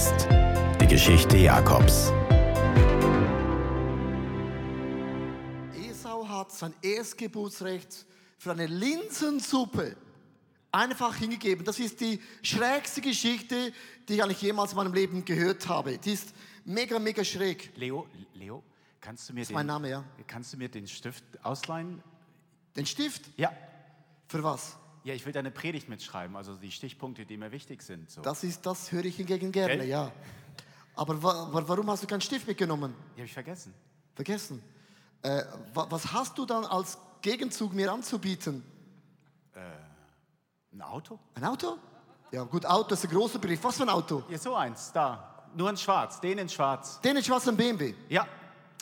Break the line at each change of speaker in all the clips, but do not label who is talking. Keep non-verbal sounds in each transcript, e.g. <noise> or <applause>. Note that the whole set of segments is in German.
West. Die Geschichte Jakobs.
Esau hat sein Erstgeburtsrecht für eine Linsensuppe einfach hingegeben. Das ist die schrägste Geschichte, die ich eigentlich jemals in meinem Leben gehört habe. Die ist mega, mega schräg.
Leo, Leo, kannst du mir den,
mein Name, ja.
kannst du mir den Stift ausleihen?
Den Stift?
Ja.
Für was?
Ja, ich will deine Predigt mitschreiben, also die Stichpunkte, die mir wichtig sind. So.
Das ist, das höre ich hingegen gerne,
Gell?
ja. Aber wa wa warum hast du keinen Stift mitgenommen?
Die habe ich vergessen.
Vergessen. Äh, wa was hast du dann als Gegenzug mir anzubieten?
Ein Auto?
Ein Auto? Ja, gut, Auto ist ein großer Begriff. Was für ein Auto?
Ja, so eins, da. Nur in schwarz, den in schwarz.
Den in schwarzem BMW.
Ja.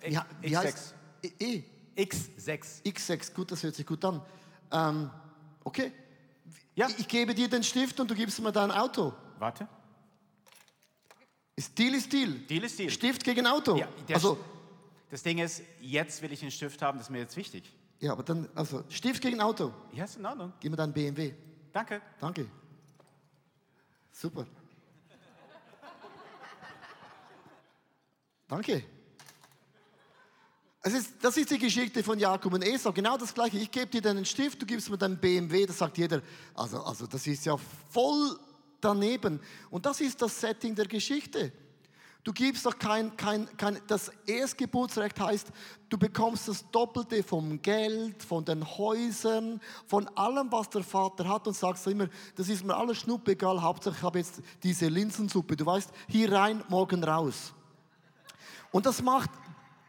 Ja, wie
X6.
heißt? E, e.
X6.
X6, gut, das hört sich gut an. Ähm, okay.
Ja.
Ich, gebe dir den Stift und du gibst mir dein Auto.
Warte.
Deal ist Deal.
Deal ist Deal.
Stift gegen Auto.
Ja,
also,
Das Ding ist, jetzt will ich einen Stift haben, das ist mir jetzt wichtig.
ja, aber dann, also, Stift gegen Auto.
Ja, ist in Ordnung.
Gib mir dein BMW.
Danke.
Danke. Super. Danke. Es ist, das ist die Geschichte von Jakob und Esau. Genau das Gleiche. Ich gebe dir deinen Stift, du gibst mir deinen BMW. Das sagt jeder. Also, also das ist ja voll daneben. Und das ist das Setting der Geschichte. Du gibst doch kein, kein, kein, das Erstgeburtsrecht heißt, du bekommst das Doppelte vom Geld, von den Häusern, von allem, was der Vater hat und sagst immer, das ist mir alles schnuppegal, Hauptsache ich habe jetzt diese Linsensuppe. Du weißt, hier rein, morgen raus. Und das macht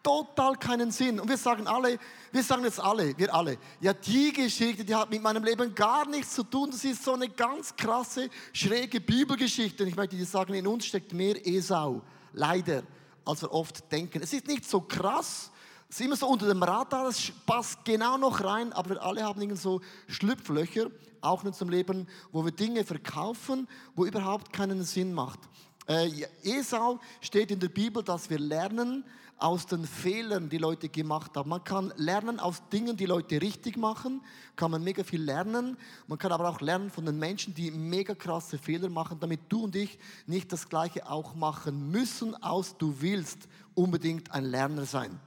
total keinen Sinn. Und wir sagen alle, wir sagen jetzt alle, wir alle, ja, die Geschichte, die hat mit meinem Leben gar nichts zu tun. Das ist so eine ganz krasse, schräge Bibelgeschichte. Und ich möchte dir sagen, in uns steckt mehr Esau, leider, als wir oft denken. Es ist nicht so krass, es ist immer so unter dem Radar, es passt genau noch rein, aber wir alle haben irgend so Schlupflöcher, auch in unserem Leben, wo wir Dinge verkaufen, wo überhaupt keinen Sinn macht. Äh, Esau steht in der Bibel, dass wir lernen aus den Fehlern, die Leute gemacht haben. Man kann lernen aus Dingen, die Leute richtig machen, kann man mega viel lernen. Man kann aber auch lernen von den Menschen, die mega krasse Fehler machen, damit du und ich nicht das Gleiche auch machen müssen, aus du willst unbedingt ein Lerner sein.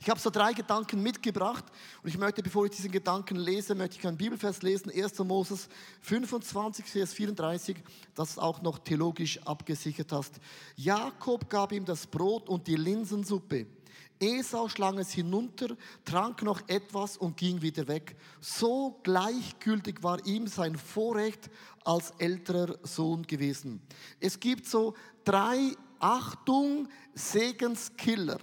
Ich habe so drei Gedanken mitgebracht und ich möchte, bevor ich diesen Gedanken lese, möchte ich einen Bibelvers lesen, 1. Moses 25, Vers 34, das auch noch theologisch abgesichert hast. Jakob gab ihm das Brot und die Linsensuppe. Esau schlang es hinunter, trank noch etwas und ging wieder weg. So gleichgültig war ihm sein Vorrecht als älterer Sohn gewesen. Es gibt so drei Achtung Segenskiller.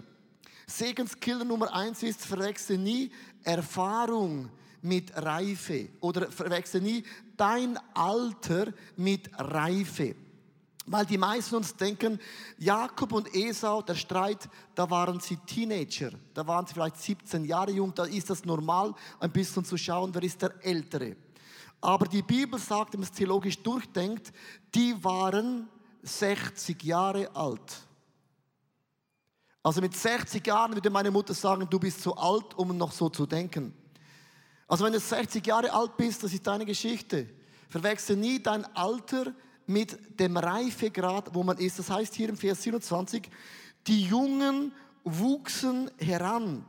Segenskiller Nummer eins ist, verwechsel nie Erfahrung mit Reife oder verwechsel nie dein Alter mit Reife. Weil die meisten uns denken, Jakob und Esau, der Streit, da waren sie Teenager, da waren sie vielleicht 17 Jahre jung, da ist das normal, ein bisschen zu schauen, wer ist der Ältere. Aber die Bibel sagt, wenn man es theologisch durchdenkt, die waren 60 Jahre alt. Also mit 60 Jahren würde meine Mutter sagen, du bist zu alt, um noch so zu denken. Also wenn du 60 Jahre alt bist, das ist deine Geschichte. Verwechsel nie dein Alter mit dem Reifegrad, wo man ist. Das heißt hier im Vers 27, die Jungen wuchsen heran.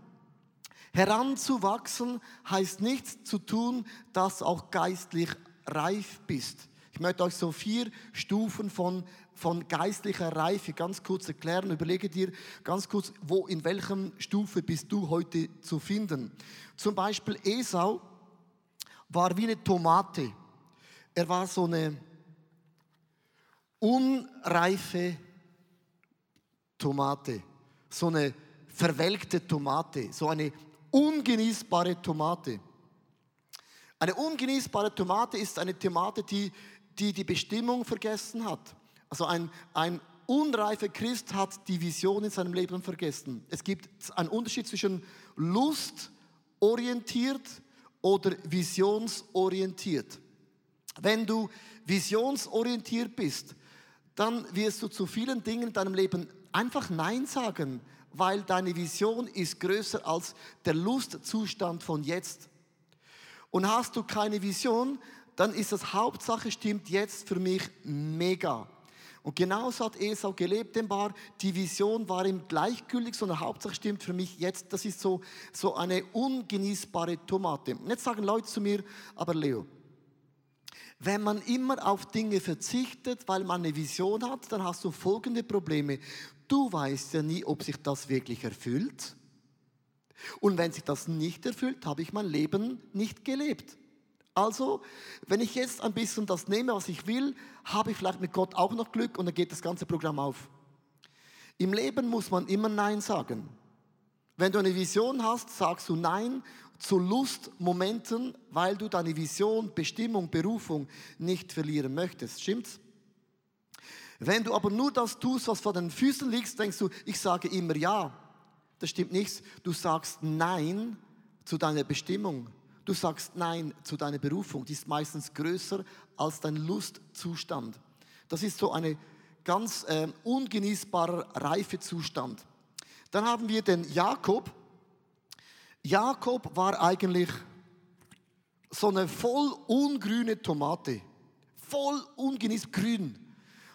Heranzuwachsen heißt nichts zu tun, dass auch geistlich reif bist. Ich möchte euch so vier Stufen von, von geistlicher Reife ganz kurz erklären. Überlege dir ganz kurz, wo, in welchem Stufe bist du heute zu finden. Zum Beispiel Esau war wie eine Tomate. Er war so eine unreife Tomate, so eine verwelkte Tomate, so eine ungenießbare Tomate. Eine ungenießbare Tomate ist eine Tomate, die die, die Bestimmung vergessen hat. Also ein, ein unreifer Christ hat die Vision in seinem Leben vergessen. Es gibt einen Unterschied zwischen lustorientiert oder visionsorientiert. Wenn du visionsorientiert bist, dann wirst du zu vielen Dingen in deinem Leben einfach Nein sagen, weil deine Vision ist größer als der Lustzustand von jetzt. Und hast du keine Vision, dann ist das Hauptsache stimmt jetzt für mich mega. Und genauso hat Esau gelebt, dem war, die Vision war ihm gleichgültig, sondern Hauptsache stimmt für mich jetzt, das ist so, so eine ungenießbare Tomate. Und jetzt sagen Leute zu mir, aber Leo, wenn man immer auf Dinge verzichtet, weil man eine Vision hat, dann hast du folgende Probleme. Du weißt ja nie, ob sich das wirklich erfüllt. Und wenn sich das nicht erfüllt, habe ich mein Leben nicht gelebt. Also, wenn ich jetzt ein bisschen das nehme, was ich will, habe ich vielleicht mit Gott auch noch Glück und dann geht das ganze Programm auf. Im Leben muss man immer Nein sagen. Wenn du eine Vision hast, sagst du Nein zu Lustmomenten, weil du deine Vision, Bestimmung, Berufung nicht verlieren möchtest. Stimmt's? Wenn du aber nur das tust, was vor den Füßen liegt, denkst du, ich sage immer Ja. Das stimmt nicht. Du sagst Nein zu deiner Bestimmung. Du sagst Nein zu deiner Berufung, die ist meistens größer als dein Lustzustand. Das ist so ein ganz äh, ungenießbarer Reifezustand. Dann haben wir den Jakob. Jakob war eigentlich so eine voll ungrüne Tomate. Voll ungenießt grün.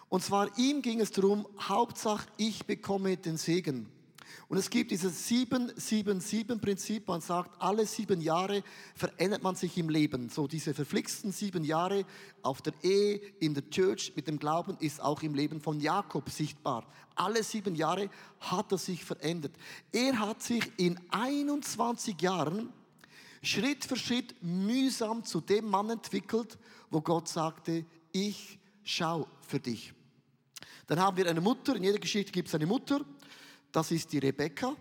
Und zwar ihm ging es darum, Hauptsache ich bekomme den Segen. Und es gibt dieses 7-7-7-Prinzip. Man sagt, alle sieben Jahre verändert man sich im Leben. So diese verflixten sieben Jahre auf der Ehe, in der Church, mit dem Glauben ist auch im Leben von Jakob sichtbar. Alle sieben Jahre hat er sich verändert. Er hat sich in 21 Jahren Schritt für Schritt mühsam zu dem Mann entwickelt, wo Gott sagte, ich schau für dich. Dann haben wir eine Mutter, in jeder Geschichte gibt es eine Mutter, das ist die Rebecca.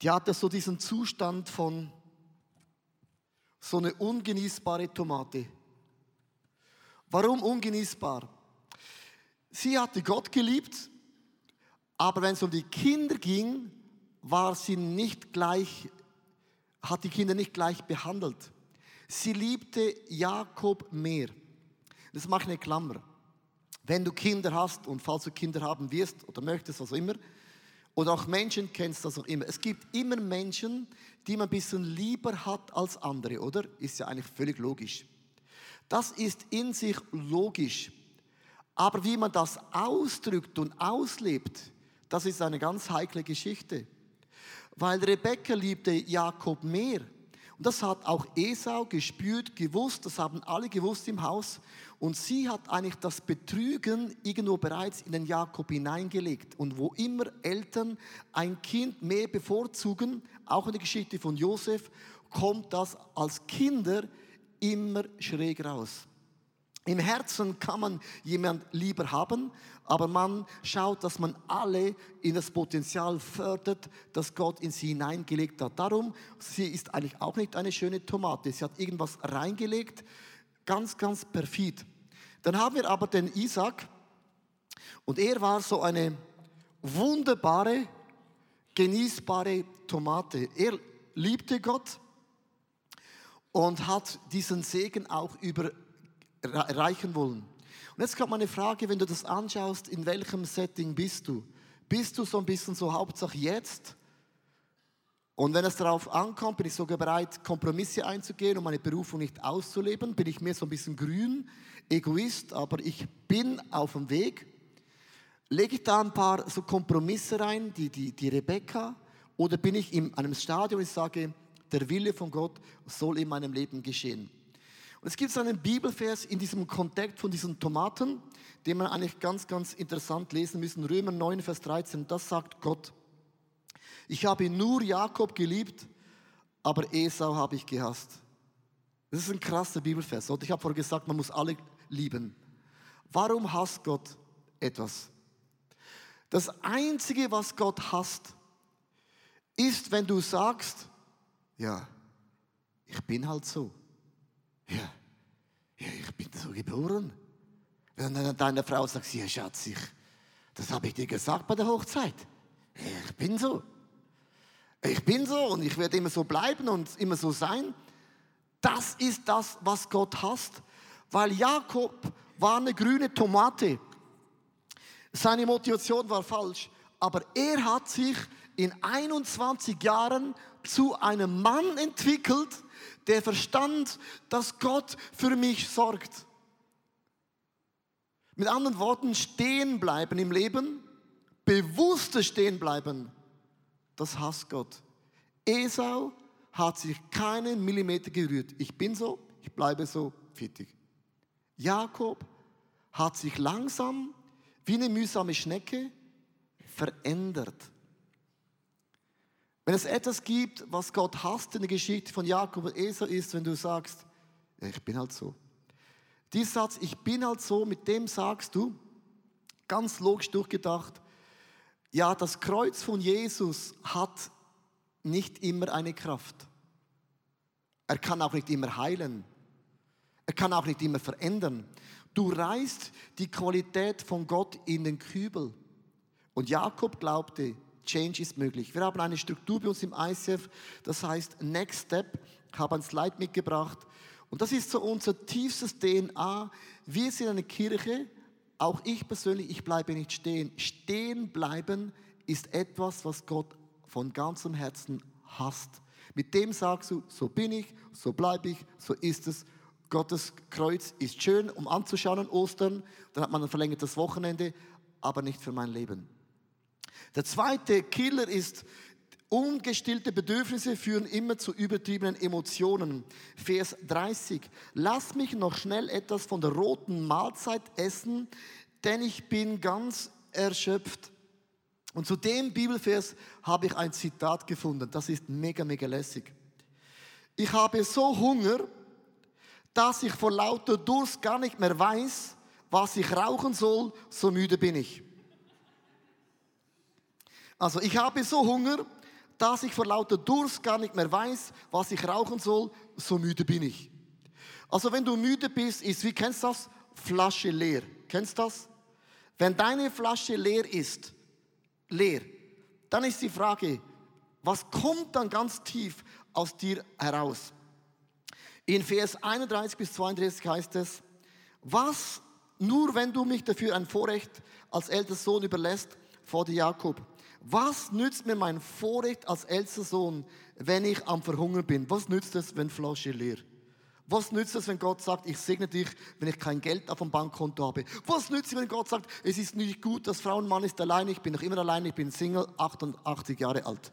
Die hatte so diesen Zustand von so eine ungenießbare Tomate. Warum ungenießbar? Sie hatte Gott geliebt, aber wenn es um die Kinder ging, war sie nicht gleich, hat die Kinder nicht gleich behandelt. Sie liebte Jakob mehr. Das mache ich eine Klammer. Wenn du Kinder hast und falls du Kinder haben wirst oder möchtest, was auch immer, oder auch Menschen kennst das auch immer. Es gibt immer Menschen, die man ein bisschen lieber hat als andere, oder? Ist ja eigentlich völlig logisch. Das ist in sich logisch. Aber wie man das ausdrückt und auslebt, das ist eine ganz heikle Geschichte. Weil Rebecca liebte Jakob mehr. Und das hat auch Esau gespürt, gewusst, das haben alle gewusst im Haus. Und sie hat eigentlich das Betrügen irgendwo bereits in den Jakob hineingelegt. Und wo immer Eltern ein Kind mehr bevorzugen, auch in der Geschichte von Josef, kommt das als Kinder immer schräg raus. Im Herzen kann man jemand lieber haben, aber man schaut, dass man alle in das Potenzial fördert, das Gott in sie hineingelegt hat. Darum, sie ist eigentlich auch nicht eine schöne Tomate. Sie hat irgendwas reingelegt, ganz, ganz perfid. Dann haben wir aber den Isaac und er war so eine wunderbare, genießbare Tomate. Er liebte Gott und hat diesen Segen auch überreichen wollen. Und jetzt kommt meine Frage, wenn du das anschaust, in welchem Setting bist du? Bist du so ein bisschen so Hauptsache jetzt? Und wenn es darauf ankommt, bin ich sogar bereit, Kompromisse einzugehen, um meine Berufung nicht auszuleben. Bin ich mehr so ein bisschen grün, Egoist, aber ich bin auf dem Weg. Lege ich da ein paar so Kompromisse rein, die, die, die Rebecca? Oder bin ich in einem Stadion, wo ich sage, der Wille von Gott soll in meinem Leben geschehen? Und es gibt einen Bibelvers in diesem Kontext von diesen Tomaten, den man eigentlich ganz, ganz interessant lesen müssen. Römer 9, Vers 13. Das sagt Gott. Ich habe nur Jakob geliebt, aber Esau habe ich gehasst. Das ist ein krasser Bibelvers. Und ich habe vorher gesagt, man muss alle lieben. Warum hasst Gott etwas? Das Einzige, was Gott hasst, ist, wenn du sagst, ja, ich bin halt so. Ja, ja ich bin so geboren. Wenn dann deine Frau sagt, ja Schatz, ich, das habe ich dir gesagt bei der Hochzeit. Ich bin so. Ich bin so und ich werde immer so bleiben und immer so sein. Das ist das, was Gott hasst. Weil Jakob war eine grüne Tomate. Seine Motivation war falsch. Aber er hat sich in 21 Jahren zu einem Mann entwickelt, der verstand, dass Gott für mich sorgt. Mit anderen Worten, stehen bleiben im Leben, bewusstes stehen bleiben, das hasst Gott. Esau hat sich keinen Millimeter gerührt. Ich bin so, ich bleibe so, fertig. Jakob hat sich langsam wie eine mühsame Schnecke verändert. Wenn es etwas gibt, was Gott hasst in der Geschichte von Jakob und Esau, ist, wenn du sagst, ja, ich bin halt so. Dieser Satz, ich bin halt so, mit dem sagst du, ganz logisch durchgedacht, ja, das Kreuz von Jesus hat nicht immer eine Kraft. Er kann auch nicht immer heilen. Er kann auch nicht immer verändern. Du reißt die Qualität von Gott in den Kübel. Und Jakob glaubte, Change ist möglich. Wir haben eine Struktur bei uns im ICF, das heißt Next Step. Ich habe ein Slide mitgebracht. Und das ist so unser tiefstes DNA. Wir sind eine Kirche, auch ich persönlich, ich bleibe nicht stehen. Stehen bleiben ist etwas, was Gott von ganzem Herzen hasst. Mit dem sagst du, so bin ich, so bleibe ich, so ist es. Gottes Kreuz ist schön, um anzuschauen an Ostern. Dann hat man ein verlängertes Wochenende, aber nicht für mein Leben. Der zweite Killer ist, ungestillte Bedürfnisse führen immer zu übertriebenen Emotionen. Vers 30. Lass mich noch schnell etwas von der roten Mahlzeit essen, denn ich bin ganz erschöpft. Und zu dem Bibelvers habe ich ein Zitat gefunden. Das ist mega, mega lässig. Ich habe so Hunger, dass ich vor lauter Durst gar nicht mehr weiß, was ich rauchen soll, so müde bin ich. Also ich habe so Hunger, dass ich vor lauter Durst gar nicht mehr weiß, was ich rauchen soll, so müde bin ich. Also wenn du müde bist, ist, wie kennst du das? Flasche leer. Kennst du das? Wenn deine Flasche leer ist, leer, dann ist die Frage, was kommt dann ganz tief aus dir heraus? In Vers 31 bis 32 heißt es, was nur wenn du mich dafür ein Vorrecht als älterer Sohn überlässt, vor Jakob, was nützt mir mein Vorrecht als ältester Sohn, wenn ich am Verhungern bin? Was nützt es, wenn Flasche leer? Was nützt es, wenn Gott sagt, ich segne dich, wenn ich kein Geld auf dem Bankkonto habe? Was nützt es, wenn Gott sagt, es ist nicht gut, dass Frau und Mann ist alleine, ich bin noch immer alleine, ich bin Single, 88 Jahre alt.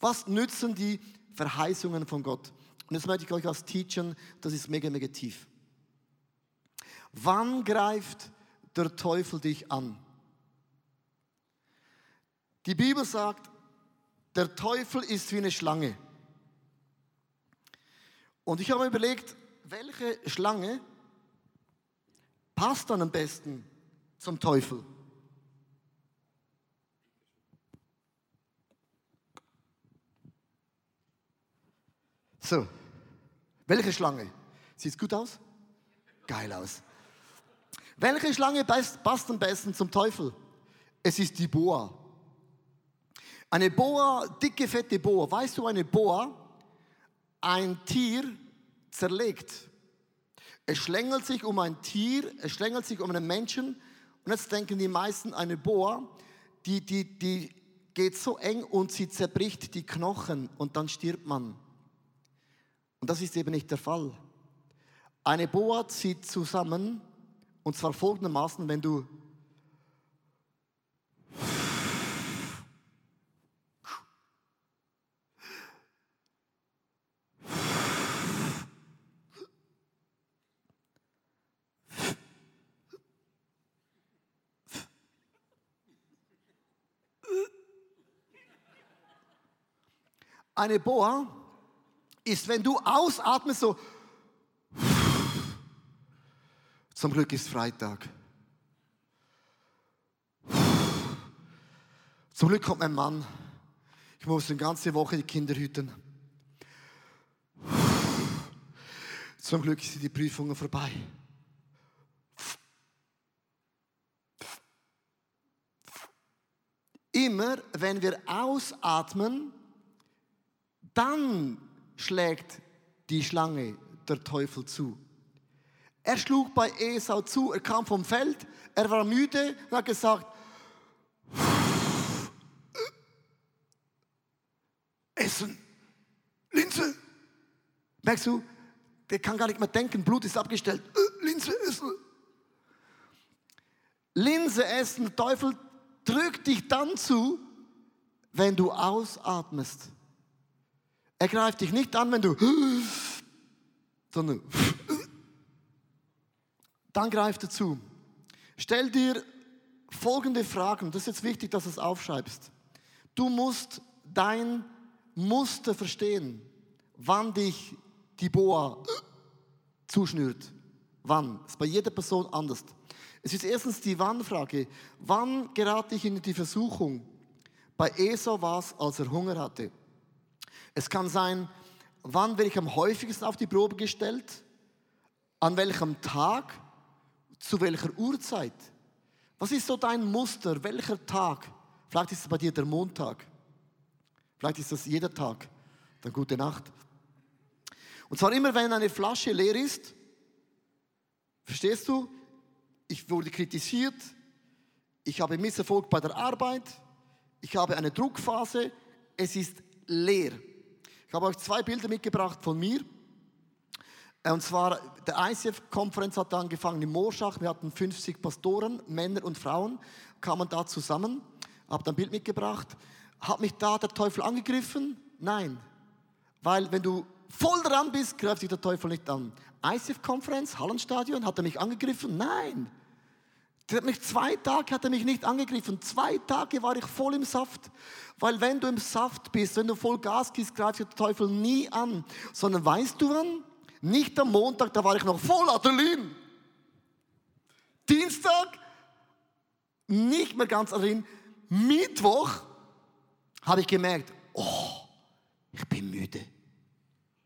Was nützen die Verheißungen von Gott? Und jetzt möchte ich euch was teachen, das ist mega, mega tief. Wann greift der Teufel dich an? Die Bibel sagt, der Teufel ist wie eine Schlange. Und ich habe überlegt, welche Schlange passt dann am besten zum Teufel? So, welche Schlange? Sieht gut aus? Geil aus. Welche Schlange passt am besten zum Teufel? Es ist die Boa. Eine Boa, dicke, fette Boa. Weißt du, eine Boa, ein Tier zerlegt. Es schlängelt sich um ein Tier, es schlängelt sich um einen Menschen. Und jetzt denken die meisten, eine Boa, die, die, die geht so eng und sie zerbricht die Knochen und dann stirbt man. Und das ist eben nicht der Fall. Eine Boa zieht zusammen und zwar folgendermaßen, wenn du Eine Boa ist, wenn du ausatmest, so. Zum Glück ist Freitag. Zum Glück kommt mein Mann. Ich muss eine ganze Woche die Kinder hüten. Zum Glück sind die Prüfungen vorbei. Immer wenn wir ausatmen, dann schlägt die Schlange der Teufel zu. Er schlug bei Esau zu, er kam vom Feld, er war müde und hat gesagt, Essen, Linse. Merkst du, der kann gar nicht mehr denken, Blut ist abgestellt. Linse essen. Linse essen, Teufel drückt dich dann zu, wenn du ausatmest. Er greift dich nicht an, wenn du, sondern dann greift er zu. Stell dir folgende Fragen, das ist jetzt wichtig, dass du es aufschreibst. Du musst dein Muster verstehen, wann dich die Boa zuschnürt. Wann? Das ist bei jeder Person anders. Es ist erstens die Wann-Frage. Wann gerate ich in die Versuchung? Bei Esau war es, als er Hunger hatte. Es kann sein, wann werde ich am häufigsten auf die Probe gestellt? An welchem Tag? Zu welcher Uhrzeit? Was ist so dein Muster? Welcher Tag? Vielleicht ist es bei dir der Montag. Vielleicht ist das jeder Tag. Dann gute Nacht. Und zwar immer, wenn eine Flasche leer ist, verstehst du? Ich wurde kritisiert, ich habe Misserfolg bei der Arbeit, ich habe eine Druckphase, es ist leer. Ich habe euch zwei Bilder mitgebracht von mir. Und zwar, der ICF-Konferenz hat angefangen in Morschach. Wir hatten 50 Pastoren, Männer und Frauen, kamen da zusammen. Habe ein Bild mitgebracht. Hat mich da der Teufel angegriffen? Nein. Weil wenn du voll dran bist, greift sich der Teufel nicht an. ICF-Konferenz, Hallenstadion, hat er mich angegriffen? Nein. Der hat mich zwei Tage hat er mich nicht angegriffen. Zwei Tage war ich voll im Saft. Weil wenn du im Saft bist, wenn du voll Gas gibst, greift der Teufel nie an. Sondern weißt du wann? Nicht am Montag, da war ich noch voll Adrenalin. Dienstag, nicht mehr ganz Adrenalin. Mittwoch habe ich gemerkt, oh, ich bin müde.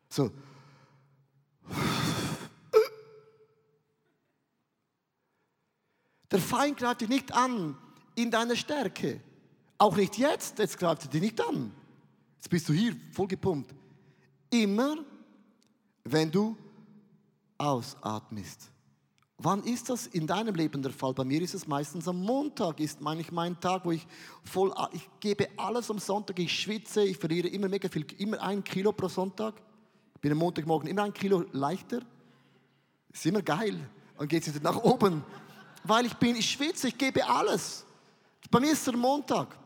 So. Der Feind greift dich nicht an in deiner Stärke. Auch nicht jetzt, jetzt greift er dich nicht an. Jetzt bist du hier voll gepumpt. Immer, wenn du ausatmest. Wann ist das in deinem Leben der Fall? Bei mir ist es meistens am Montag, ist eigentlich mein Tag, wo ich voll, ich gebe alles am Sonntag, ich schwitze, ich verliere immer mega viel, immer ein Kilo pro Sonntag. Ich bin am Montagmorgen immer ein Kilo leichter. Ist immer geil. Dann geht es nach oben. Weil ich bin, ich schwitze, ich gebe alles. Bei mir ist der Montag.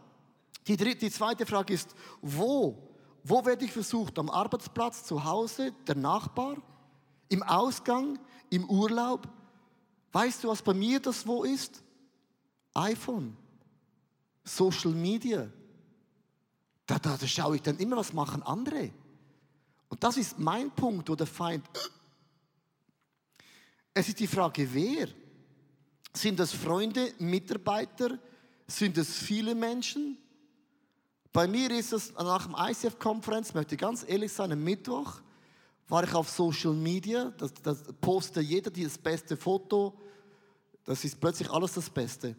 Die, dritte, die zweite Frage ist, wo? Wo werde ich versucht? Am Arbeitsplatz, zu Hause, der Nachbar? Im Ausgang? Im Urlaub? Weißt du, was bei mir das Wo ist? iPhone. Social Media. Da, da, da schaue ich dann immer, was machen andere. Und das ist mein Punkt, wo der Feind. Es ist die Frage, wer? Sind das Freunde, Mitarbeiter? Sind es viele Menschen? Bei mir ist es nach dem ICF-Konferenz, möchte ich ganz ehrlich sein, am Mittwoch war ich auf Social Media, das, das postet jeder das beste Foto, das ist plötzlich alles das Beste.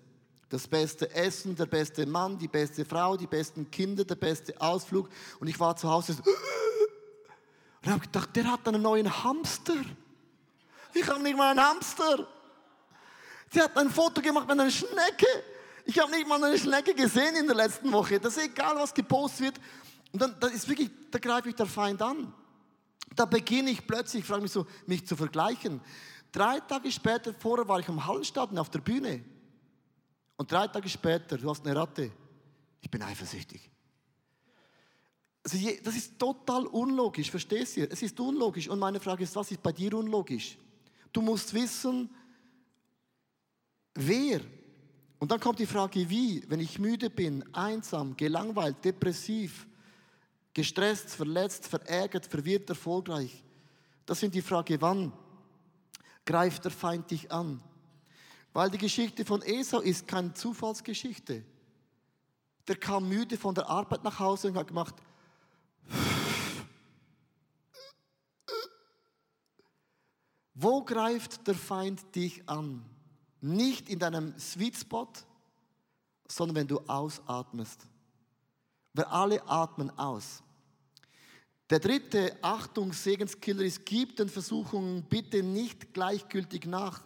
Das beste Essen, der beste Mann, die beste Frau, die besten Kinder, der beste Ausflug. Und ich war zu Hause <gasps> und habe gedacht, der hat einen neuen Hamster. Ich habe nicht mal einen Hamster. Sie hat ein Foto gemacht mit einer Schnecke. Ich habe nicht mal eine Schnecke gesehen in der letzten Woche. Das ist egal, was gepostet wird. Und dann, dann ist wirklich, da greife ich der Feind an. Da beginne ich plötzlich, ich frage mich so, mich zu vergleichen. Drei Tage später, vorher war ich am Hallenstadion auf der Bühne. Und drei Tage später, du hast eine Ratte. Ich bin eifersüchtig. Also das ist total unlogisch, verstehst du? Es ist unlogisch. Und meine Frage ist, was ist bei dir unlogisch? Du musst wissen, wer. Und dann kommt die Frage, wie, wenn ich müde bin, einsam, gelangweilt, depressiv, gestresst, verletzt, verärgert, verwirrt, erfolgreich. Das sind die Frage, wann greift der Feind dich an? Weil die Geschichte von Esau ist keine Zufallsgeschichte. Der kam müde von der Arbeit nach Hause und hat gemacht, Wo greift der Feind dich an? Nicht in deinem Sweet Spot, sondern wenn du ausatmest. Wir alle atmen aus. Der dritte Achtung, Segenskiller ist, gib den Versuchungen bitte nicht gleichgültig nach.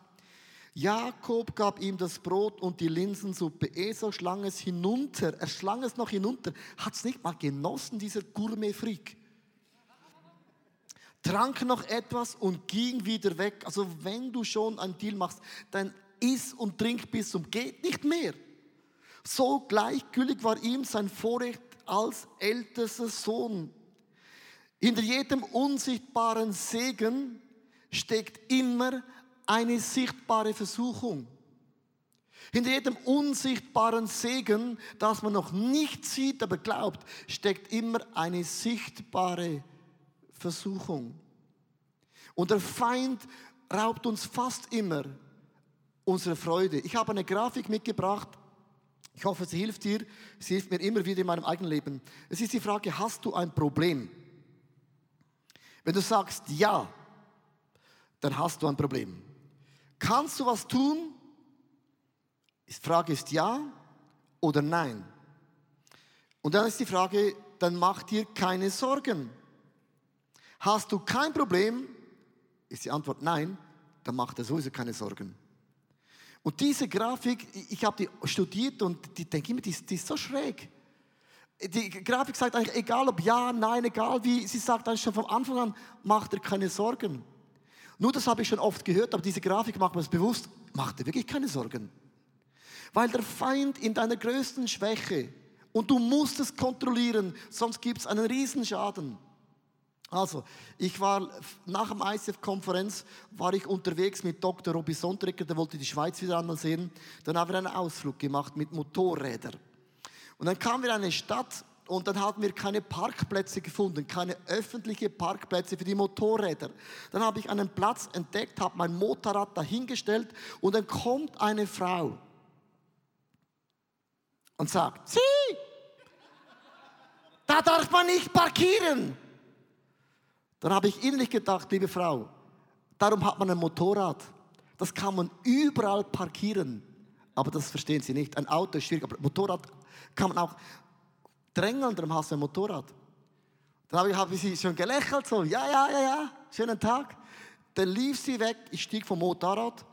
Jakob gab ihm das Brot und die Linsensuppe. Esau schlang es hinunter. Er schlang es noch hinunter. Hat es nicht mal genossen, dieser Gourmet-Freak trank noch etwas und ging wieder weg. Also wenn du schon einen Deal machst, dann iss und trink bis zum geht nicht mehr. So gleichgültig war ihm sein Vorrecht als ältester Sohn. Hinter jedem unsichtbaren Segen steckt immer eine sichtbare Versuchung. Hinter jedem unsichtbaren Segen, das man noch nicht sieht, aber glaubt, steckt immer eine sichtbare Versuchung. Und der Feind raubt uns fast immer unsere Freude. Ich habe eine Grafik mitgebracht. Ich hoffe, sie hilft dir. Sie hilft mir immer wieder in meinem eigenen Leben. Es ist die Frage, hast du ein Problem? Wenn du sagst ja, dann hast du ein Problem. Kannst du was tun? Die Frage ist ja oder nein. Und dann ist die Frage, dann mach dir keine Sorgen. Hast du kein Problem? Ist die Antwort nein, dann mach dir sowieso keine Sorgen. Und diese Grafik, ich habe die studiert und die denke immer, die die ist so schräg. Die Grafik sagt eigentlich, egal ob ja, nein, egal wie, sie sagt eigentlich schon vom Anfang an, mach dir keine Sorgen. Nur das habe ich schon oft gehört, aber diese Grafik macht mir das bewusst, mach dir wirklich keine Sorgen. Weil der Feind in deiner größten Schwäche, und du musst es kontrollieren, sonst gibt es einen Riesenschaden. Also, ich war nach dem ICF-Konferenz war ich unterwegs mit Dr. Robby Sondrecker, der wollte die Schweiz wieder einmal sehen. Dann haben wir einen Ausflug gemacht mit Motorrädern. Und dann kamen wir in eine Stadt und dann hatten wir keine Parkplätze gefunden, keine öffentlichen Parkplätze für die Motorräder. Dann habe ich einen Platz entdeckt, habe mein Motorrad dahingestellt und dann kommt eine Frau und sagt, Sie, da darf man nicht parkieren. Dann habe ich innerlich gedacht, liebe Frau, darum hat man ein Motorrad. Das kann man überall parkieren. Aber das verstehen Sie nicht. Ein Auto ist schwierig, aber ein Motorrad kann man auch drängeln, darum hast du ein Motorrad. Dann habe ich, habe ich sie schon gelächelt, so, ja, ja, ja, ja, schönen Tag. Dann lief sie weg, ich stieg vom Motorrad.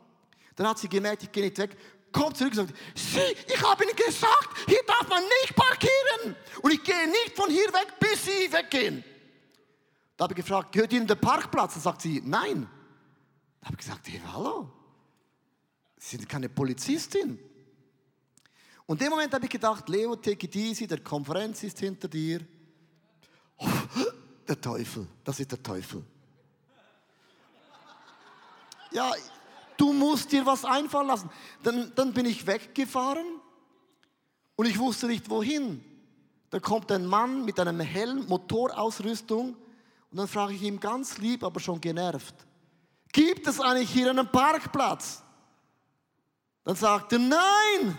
Dann hat sie gemerkt, ich gehe nicht weg, kommt zurück und sagt, Sie, ich habe Ihnen gesagt, hier darf man nicht parkieren. Und ich gehe nicht von hier weg, bis Sie weggehen. Da habe ich gefragt, gehört Ihnen der Parkplatz? Dann sagt sie, nein. Da habe ich gesagt, hey, hallo, Sie sind keine Polizistin. Und in dem Moment habe ich gedacht, Leo, take it easy, der Konferenz ist hinter dir. Oh, der Teufel, das ist der Teufel. Ja, du musst dir was einfallen lassen. Dann, dann bin ich weggefahren und ich wusste nicht wohin. Da kommt ein Mann mit einem Helm, Motorausrüstung und dann frage ich ihm ganz lieb, aber schon genervt, gibt es eigentlich hier einen Parkplatz? Dann sagt er, nein.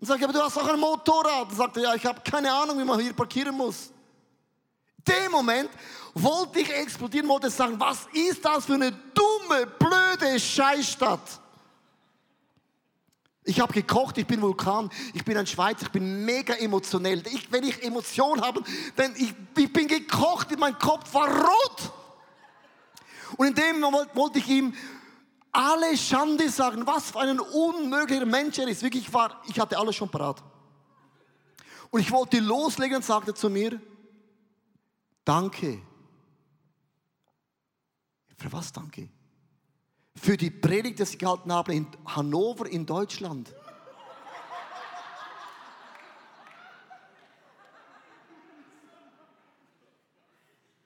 Dann sage ich, aber du hast auch ein Motorrad. Dann sagt er, ja, ich habe keine Ahnung, wie man hier parkieren muss. In dem Moment wollte ich explodieren, wollte sagen, was ist das für eine dumme, blöde Scheißstadt? Ich habe gekocht, ich bin Vulkan, ich bin ein Schweizer, ich bin mega emotionell. Ich, wenn ich Emotionen habe, dann ich, ich bin gekocht, mein Kopf war rot. Und in dem Moment wollte ich ihm alle Schande sagen, was für ein unmöglicher Mensch er ist. Wirklich, ich, war, ich hatte alles schon parat. Und ich wollte loslegen und sagte zu mir, danke. Für was danke? Für die Predigt, die ich gehalten habe in Hannover in Deutschland.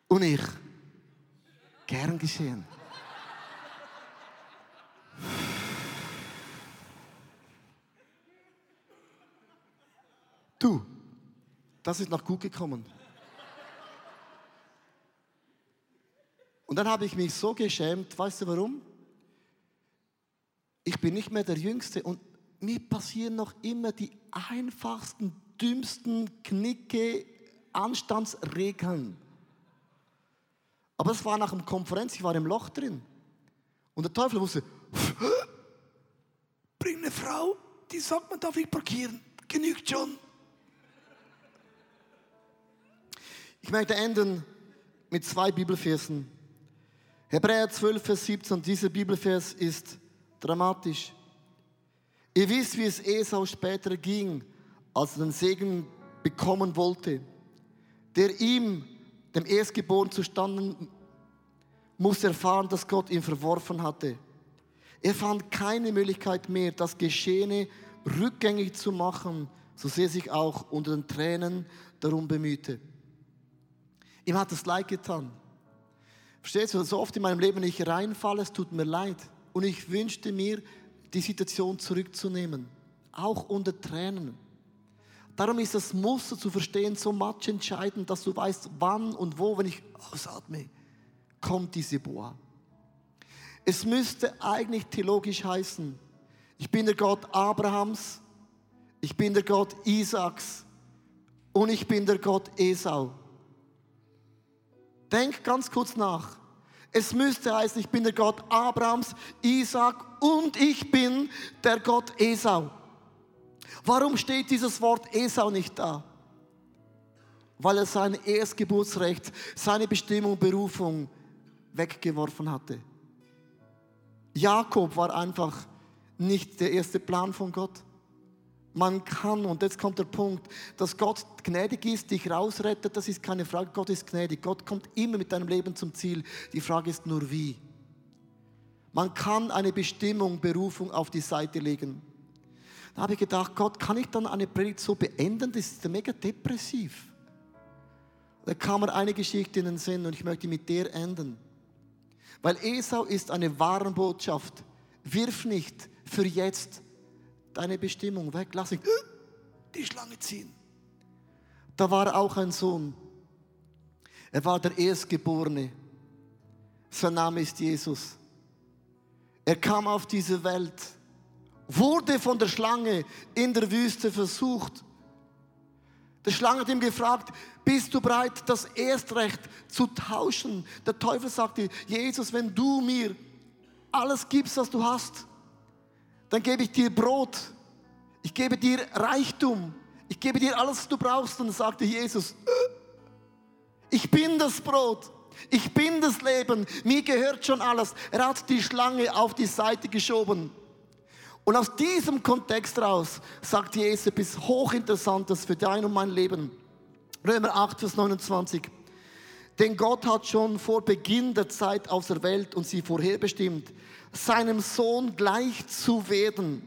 Und ich, gern geschehen. Du, das ist noch gut gekommen. Und dann habe ich mich so geschämt, weißt du warum? Ich bin nicht mehr der Jüngste und mir passieren noch immer die einfachsten, dümmsten Knicke, Anstandsregeln. Aber es war nach einer Konferenz, ich war im Loch drin. Und der Teufel wusste, <gasps> bring eine Frau, die sagt, man darf nicht parkieren. Genügt schon. Ich möchte enden mit zwei Bibelversen. Hebräer 12, Vers 17. Und dieser Bibelvers ist dramatisch. Ihr wisst, wie es Esau später ging, als er den Segen bekommen wollte, der ihm, dem Erstgeborenen, zustanden muss erfahren, dass Gott ihn verworfen hatte. Er fand keine Möglichkeit mehr, das Geschehene rückgängig zu machen, so sehr sich auch unter den Tränen darum bemühte. Ihm hat es leid getan. Verstehst du, so oft in meinem Leben, ich reinfalle, es tut mir leid. Und ich wünschte mir, die Situation zurückzunehmen, auch unter Tränen. Darum ist das Muster zu verstehen so much entscheidend, dass du weißt, wann und wo, wenn ich ausatme, kommt diese Boa. Es müsste eigentlich theologisch heißen, ich bin der Gott Abrahams, ich bin der Gott Isaaks und ich bin der Gott Esau. Denk ganz kurz nach. Es müsste heißen, ich bin der Gott Abrahams, Isaak und ich bin der Gott Esau. Warum steht dieses Wort Esau nicht da? Weil er sein Erstgeburtsrecht, seine Bestimmung, Berufung weggeworfen hatte. Jakob war einfach nicht der erste Plan von Gott. Man kann, und jetzt kommt der Punkt, dass Gott gnädig ist, dich rausrettet, das ist keine Frage. Gott ist gnädig. Gott kommt immer mit deinem Leben zum Ziel. Die Frage ist nur wie. Man kann eine Bestimmung, Berufung auf die Seite legen. Da habe ich gedacht, Gott, kann ich dann eine Predigt so beenden? Das ist mega depressiv. Da kam mir eine Geschichte in den Sinn und ich möchte mit der enden. Weil Esau ist eine Warenbotschaft. Wirf nicht für jetzt deine Bestimmung weg. Lass nicht die Schlange ziehen. Da war auch ein Sohn. Er war der Erstgeborene. Sein Name ist Jesus. Er kam auf diese Welt, wurde von der Schlange in der Wüste versucht. Der Schlange hat ihm gefragt, bist du bereit, das Erstrecht zu tauschen? Der Teufel sagte, Jesus, wenn du mir alles gibst, was du hast, dann gebe ich dir Brot, ich gebe dir Reichtum, ich gebe dir alles, was du brauchst. Und sagte Jesus, ich bin das Brot, ich bin das Leben, mir gehört schon alles. Er hat die Schlange auf die Seite geschoben. Und aus diesem Kontext raus sagt Jesus etwas Hochinteressantes für dein und mein Leben. Römer 8, Vers 29. Denn Gott hat schon vor Beginn der Zeit aus der Welt und sie vorherbestimmt, seinem Sohn gleich zu werden,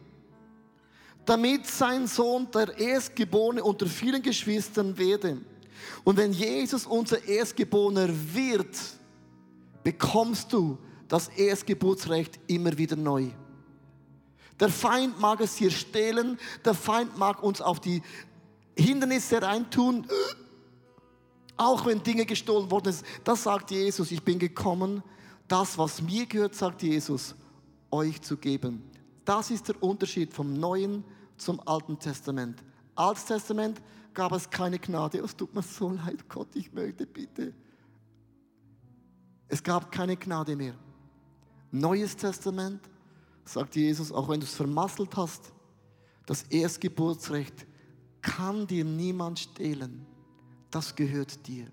damit sein Sohn der Erstgeborene unter vielen Geschwistern werde. Und wenn Jesus unser Erstgeborener wird, bekommst du das Erstgeburtsrecht immer wieder neu. Der Feind mag es dir stehlen, der Feind mag uns auf die Hindernisse reintun, auch wenn Dinge gestohlen worden sind. Das sagt Jesus, ich bin gekommen, das, was mir gehört, sagt Jesus, euch zu geben. Das ist der Unterschied vom Neuen zum Alten Testament. Altes Testament gab es keine Gnade. Es tut mir so leid, Gott, ich möchte bitte. Es gab keine Gnade mehr. Neues Testament, sagt Jesus, auch wenn du es vermasselt hast, das Erstgeburtsrecht kann dir niemand stehlen. Das gehört dir.